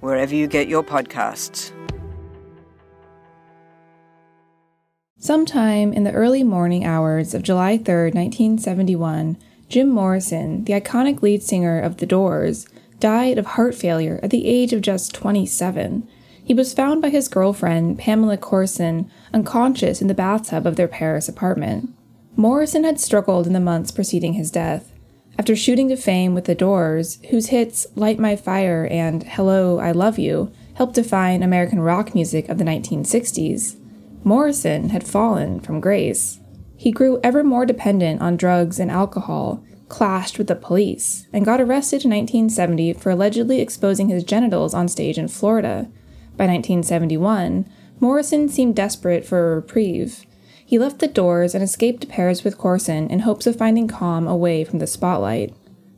wherever you get your podcasts. Sometime in the early morning hours of July 3, 1971, Jim Morrison, the iconic lead singer of The Doors, died of heart failure at the age of just 27. He was found by his girlfriend, Pamela Courson, unconscious in the bathtub of their Paris apartment. Morrison had struggled in the months preceding his death. After shooting to fame with The Doors, whose hits Light My Fire and Hello, I Love You helped define American rock music of the 1960s, Morrison had fallen from grace. He grew ever more dependent on drugs and alcohol, clashed with the police, and got arrested in 1970 for allegedly exposing his genitals on stage in Florida. By 1971, Morrison seemed desperate for a reprieve. He left the doors and escaped to Paris with Courson in hopes of finding calm away from the spotlight.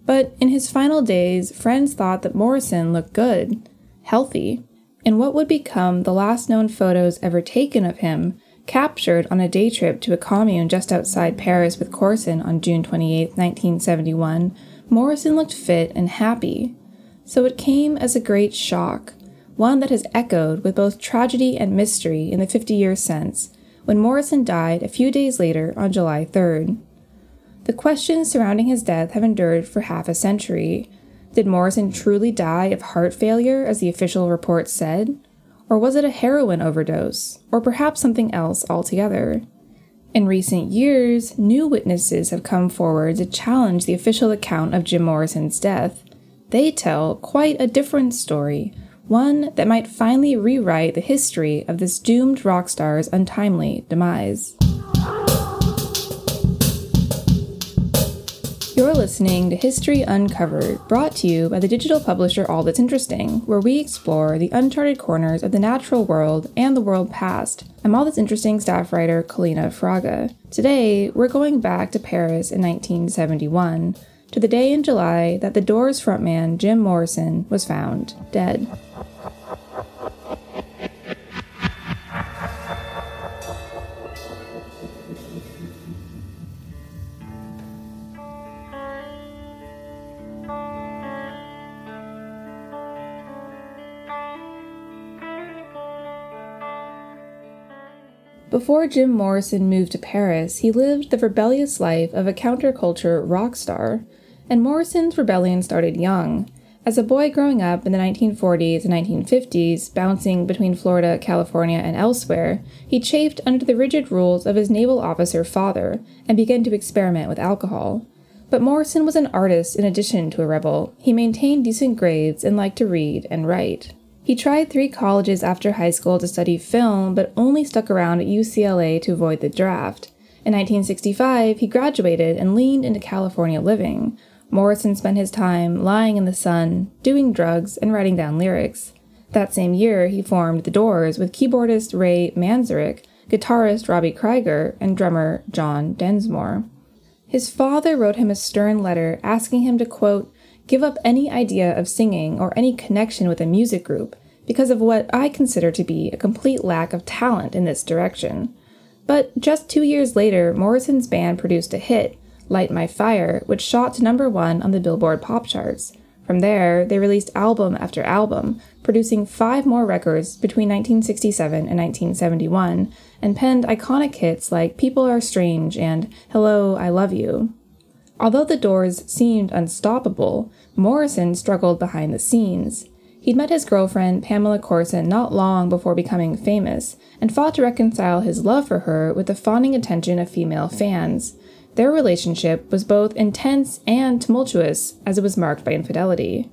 But in his final days, friends thought that Morrison looked good, healthy. In what would become the last known photos ever taken of him, captured on a day trip to a commune just outside Paris with Courson on June 28, 1971, Morrison looked fit and happy. So it came as a great shock, one that has echoed with both tragedy and mystery in the 50 years since, when Morrison died a few days later on July 3rd. The questions surrounding his death have endured for half a century. Did Morrison truly die of heart failure, as the official report said? Or was it a heroin overdose? Or perhaps something else altogether? In recent years, new witnesses have come forward to challenge the official account of Jim Morrison's death. They tell quite a different story, one that might finally rewrite the history of this doomed rock star's untimely demise. You're listening to History Uncovered, brought to you by the digital publisher All That's Interesting, where we explore the uncharted corners of the natural world and the world past. I'm All That's Interesting staff writer Kaleena Fraga. Today, we're going back to Paris in 1971, to the day in July that the Doors frontman Jim Morrison was found dead. Before Jim Morrison moved to Paris, he lived the rebellious life of a counterculture rock star. And Morrison's rebellion started young. As a boy growing up in the 1940s and 1950s, bouncing between Florida, California, and elsewhere, he chafed under the rigid rules of his naval officer father and began to experiment with alcohol. But Morrison was an artist in addition to a rebel. He maintained decent grades and liked to read and write. He tried three colleges after high school to study film, but only stuck around at UCLA to avoid the draft. In 1965, he graduated and leaned into California living. Morrison spent his time lying in the sun, doing drugs, and writing down lyrics. That same year, he formed The Doors with keyboardist Ray Manzarek, guitarist Robbie Krieger, and drummer John Densmore. His father wrote him a stern letter asking him to, quote, give up any idea of singing or any connection with a music group because of what I consider to be a complete lack of talent in this direction. But just two years later, Morrison's band produced a hit, Light My Fire, which shot to number one on the Billboard pop charts. From there, they released album after album, producing five more records between 1967 and 1971, and penned iconic hits like People Are Strange and Hello, I Love You. Although the Doors seemed unstoppable, Morrison struggled behind the scenes. He'd met his girlfriend, Pamela Courson, not long before becoming famous, and fought to reconcile his love for her with the fawning attention of female fans. Their relationship was both intense and tumultuous, as it was marked by infidelity.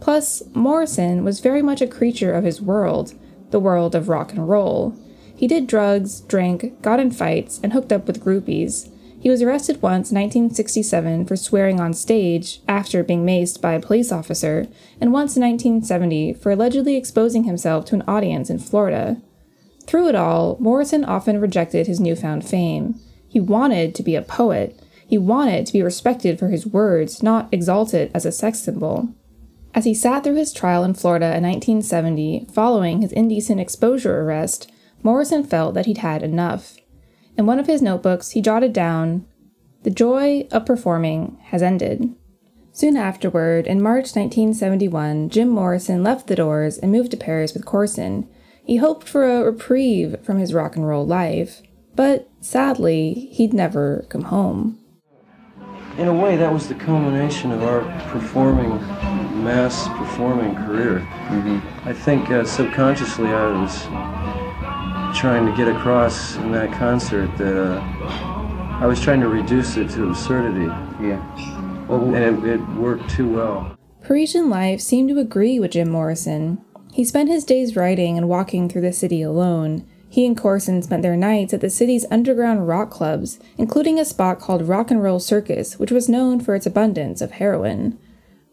Plus, Morrison was very much a creature of his world, the world of rock and roll. He did drugs, drank, got in fights, and hooked up with groupies. He was arrested once in 1967 for swearing on stage after being maced by a police officer, and once in 1970 for allegedly exposing himself to an audience in Florida. Through it all, Morrison often rejected his newfound fame. He wanted to be a poet. He wanted to be respected for his words, not exalted as a sex symbol. As he sat through his trial in Florida in 1970, following his indecent exposure arrest, Morrison felt that he'd had enough. In one of his notebooks, he jotted down, The joy of performing has ended. Soon afterward, in March 1971, Jim Morrison left the doors and moved to Paris with Courson, he hoped for a reprieve from his rock and roll life, but sadly, he'd never come home. In a way, that was the culmination of our performing, mass performing career. Mm-hmm. I think uh, subconsciously I was trying to get across in that concert that uh, I was trying to reduce it to absurdity. Yeah. Well, and it, it worked too well. Parisian life seemed to agree with Jim Morrison. He spent his days writing and walking through the city alone. He and Courson spent their nights at the city's underground rock clubs, including a spot called Rock and Roll Circus, which was known for its abundance of heroin.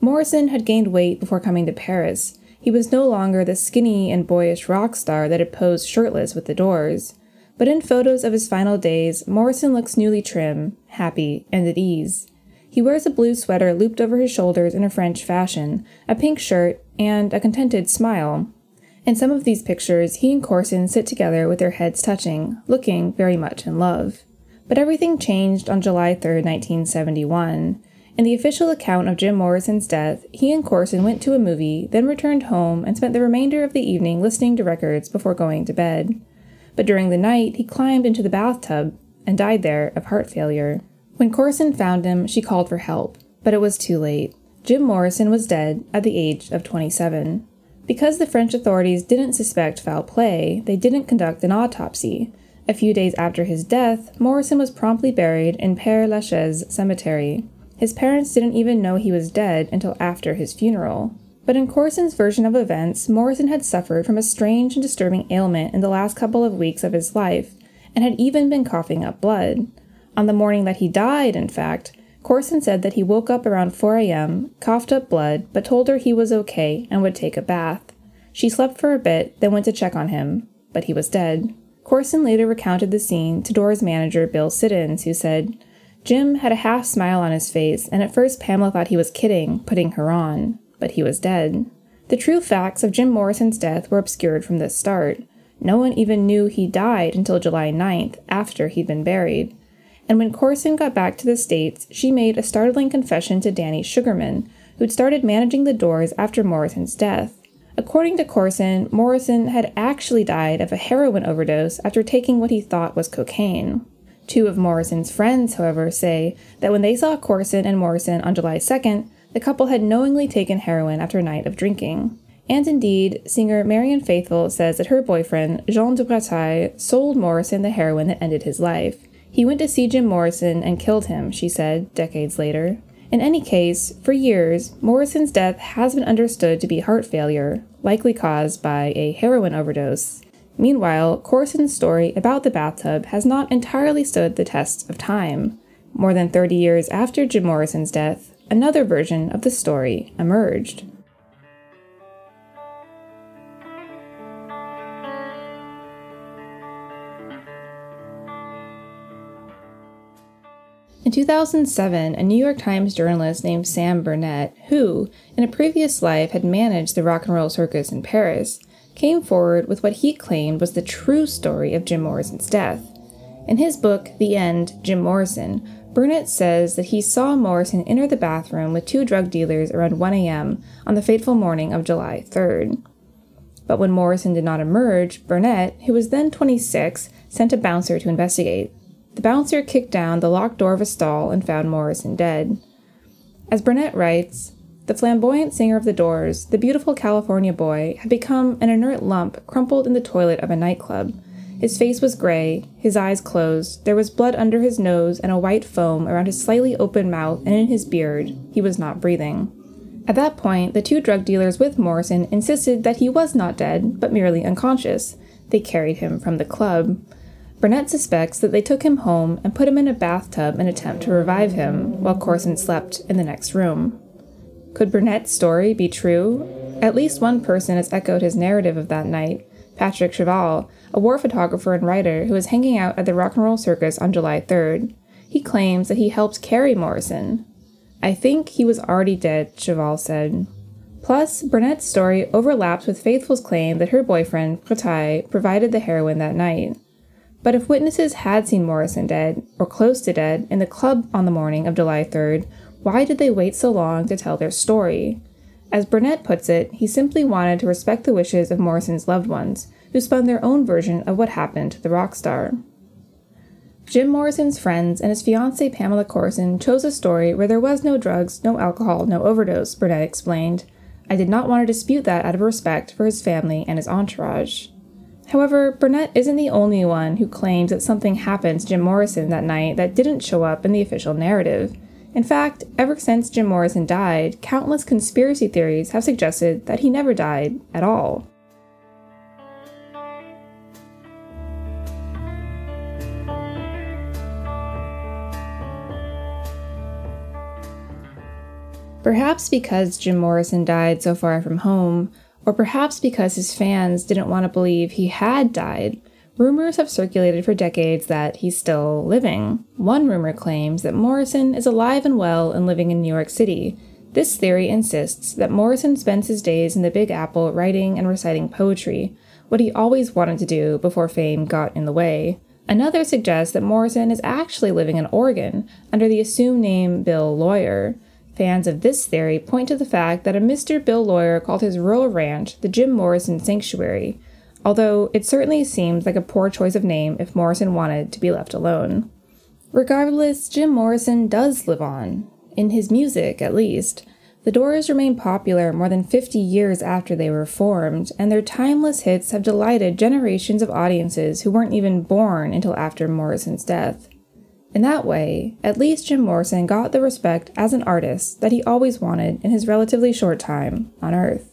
Morrison had gained weight before coming to Paris. He was no longer the skinny and boyish rock star that had posed shirtless with the doors. But in photos of his final days, Morrison looks newly trim, happy, and at ease. He wears a blue sweater looped over his shoulders in a French fashion, a pink shirt, and a contented smile. In some of these pictures, he and Courson sit together with their heads touching, looking very much in love. But everything changed on July 3, 1971. In the official account of Jim Morrison's death, he and Courson went to a movie, then returned home and spent the remainder of the evening listening to records before going to bed. But during the night, he climbed into the bathtub and died there of heart failure. When Courson found him, she called for help, but it was too late. Jim Morrison was dead at the age of 27. Because the French authorities didn't suspect foul play, they didn't conduct an autopsy. A few days after his death, Morrison was promptly buried in Père Lachaise Cemetery. His parents didn't even know he was dead until after his funeral. But in Courson's version of events, Morrison had suffered from a strange and disturbing ailment in the last couple of weeks of his life, and had even been coughing up blood. On the morning that he died, in fact, Courson said that he woke up around 4 a.m., coughed up blood, but told her he was okay and would take a bath. She slept for a bit, then went to check on him, but he was dead. Courson later recounted the scene to Doors' manager Bill Siddons, who said, Jim had a half smile on his face, and at first Pamela thought he was kidding, putting her on, but he was dead. The true facts of Jim Morrison's death were obscured from the start. No one even knew he died until July 9th, after he'd been buried and when Courson got back to the States, she made a startling confession to Danny Sugerman, who'd started managing the doors after Morrison's death. According to Courson, Morrison had actually died of a heroin overdose after taking what he thought was cocaine. Two of Morrison's friends, however, say that when they saw Courson and Morrison on July 2nd, the couple had knowingly taken heroin after a night of drinking. And indeed, singer Marianne Faithfull says that her boyfriend, Jean de Breteuil, sold Morrison the heroin that ended his life. He went to see Jim Morrison and killed him, she said, decades later. In any case, for years, Morrison's death has been understood to be heart failure, likely caused by a heroin overdose. Meanwhile, Courson's story about the bathtub has not entirely stood the test of time. More than 30 years after Jim Morrison's death, another version of the story emerged. In 2007, a New York Times journalist named Sam Bernett, who, in a previous life, had managed the rock and roll circus in Paris, came forward with what he claimed was the true story of Jim Morrison's death. In his book, The End Jim Morrison, Bernett says that he saw Morrison enter the bathroom with two drug dealers around 1 a.m. on the fateful morning of July 3rd. But when Morrison did not emerge, Bernett, who was then 26, sent a bouncer to investigate. The bouncer kicked down the locked door of a stall and found Morrison dead. As Bernett writes, the flamboyant singer of the Doors, the beautiful California boy, had become an inert lump crumpled in the toilet of a nightclub. His face was gray, his eyes closed, there was blood under his nose and a white foam around his slightly open mouth and in his beard. He was not breathing. At that point, the two drug dealers with Morrison insisted that he was not dead, but merely unconscious. They carried him from the club. Bernett suspects that they took him home and put him in a bathtub in an attempt to revive him, while Courson slept in the next room. Could Bernett's story be true? At least one person has echoed his narrative of that night Patrick Chauvel, a war photographer and writer who was hanging out at the Rock and Roll Circus on July 3rd. He claims that he helped carry Morrison. I think he was already dead, Chauvel said. Plus, Bernett's story overlaps with Faithfull's claim that her boyfriend, Breteuil, provided the heroin that night. But if witnesses had seen Morrison dead, or close to dead, in the club on the morning of July 3rd, why did they wait so long to tell their story? As Bernett puts it, he simply wanted to respect the wishes of Morrison's loved ones, who spun their own version of what happened to the rock star. Jim Morrison's friends and his fiancee Pamela Courson chose a story where there was no drugs, no alcohol, no overdose, Bernett explained. I did not want to dispute that out of respect for his family and his entourage. However, Bernett isn't the only one who claims that something happened to Jim Morrison that night that didn't show up in the official narrative. In fact, ever since Jim Morrison died, countless conspiracy theories have suggested that he never died at all. Perhaps because Jim Morrison died so far from home, or perhaps because his fans didn't want to believe he had died, Rumors have circulated for decades that he's still living. One rumor claims that Morrison is alive and well and living in New York City. This theory insists that Morrison spends his days in the Big Apple writing and reciting poetry, what he always wanted to do before fame got in the way. Another suggests that Morrison is actually living in Oregon under the assumed name Bill Lawyer. Fans of this theory point to the fact that a Mr. Bill Lawyer called his rural ranch the Jim Morrison Sanctuary, although it certainly seems like a poor choice of name if Morrison wanted to be left alone. Regardless, Jim Morrison does live on, in his music at least. The Doors remain popular more than 50 years after they were formed, and their timeless hits have delighted generations of audiences who weren't even born until after Morrison's death. In that way, at least Jim Morrison got the respect as an artist that he always wanted in his relatively short time on Earth.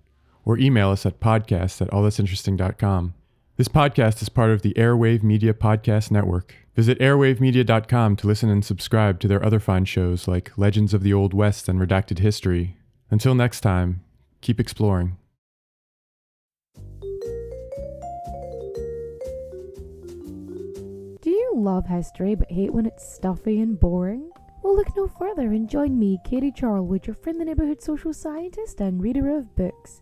or email us at podcast at allthat'sinteresting.com. This podcast is part of the Airwave Media Podcast Network. Visit airwavemedia.com to listen and subscribe to their other fine shows like Legends of the Old West and Redacted History. Until next time, keep exploring. Do you love history but hate when it's stuffy and boring? Well, look no further and join me, Katie Charlwood, your friendly neighborhood social scientist and reader of books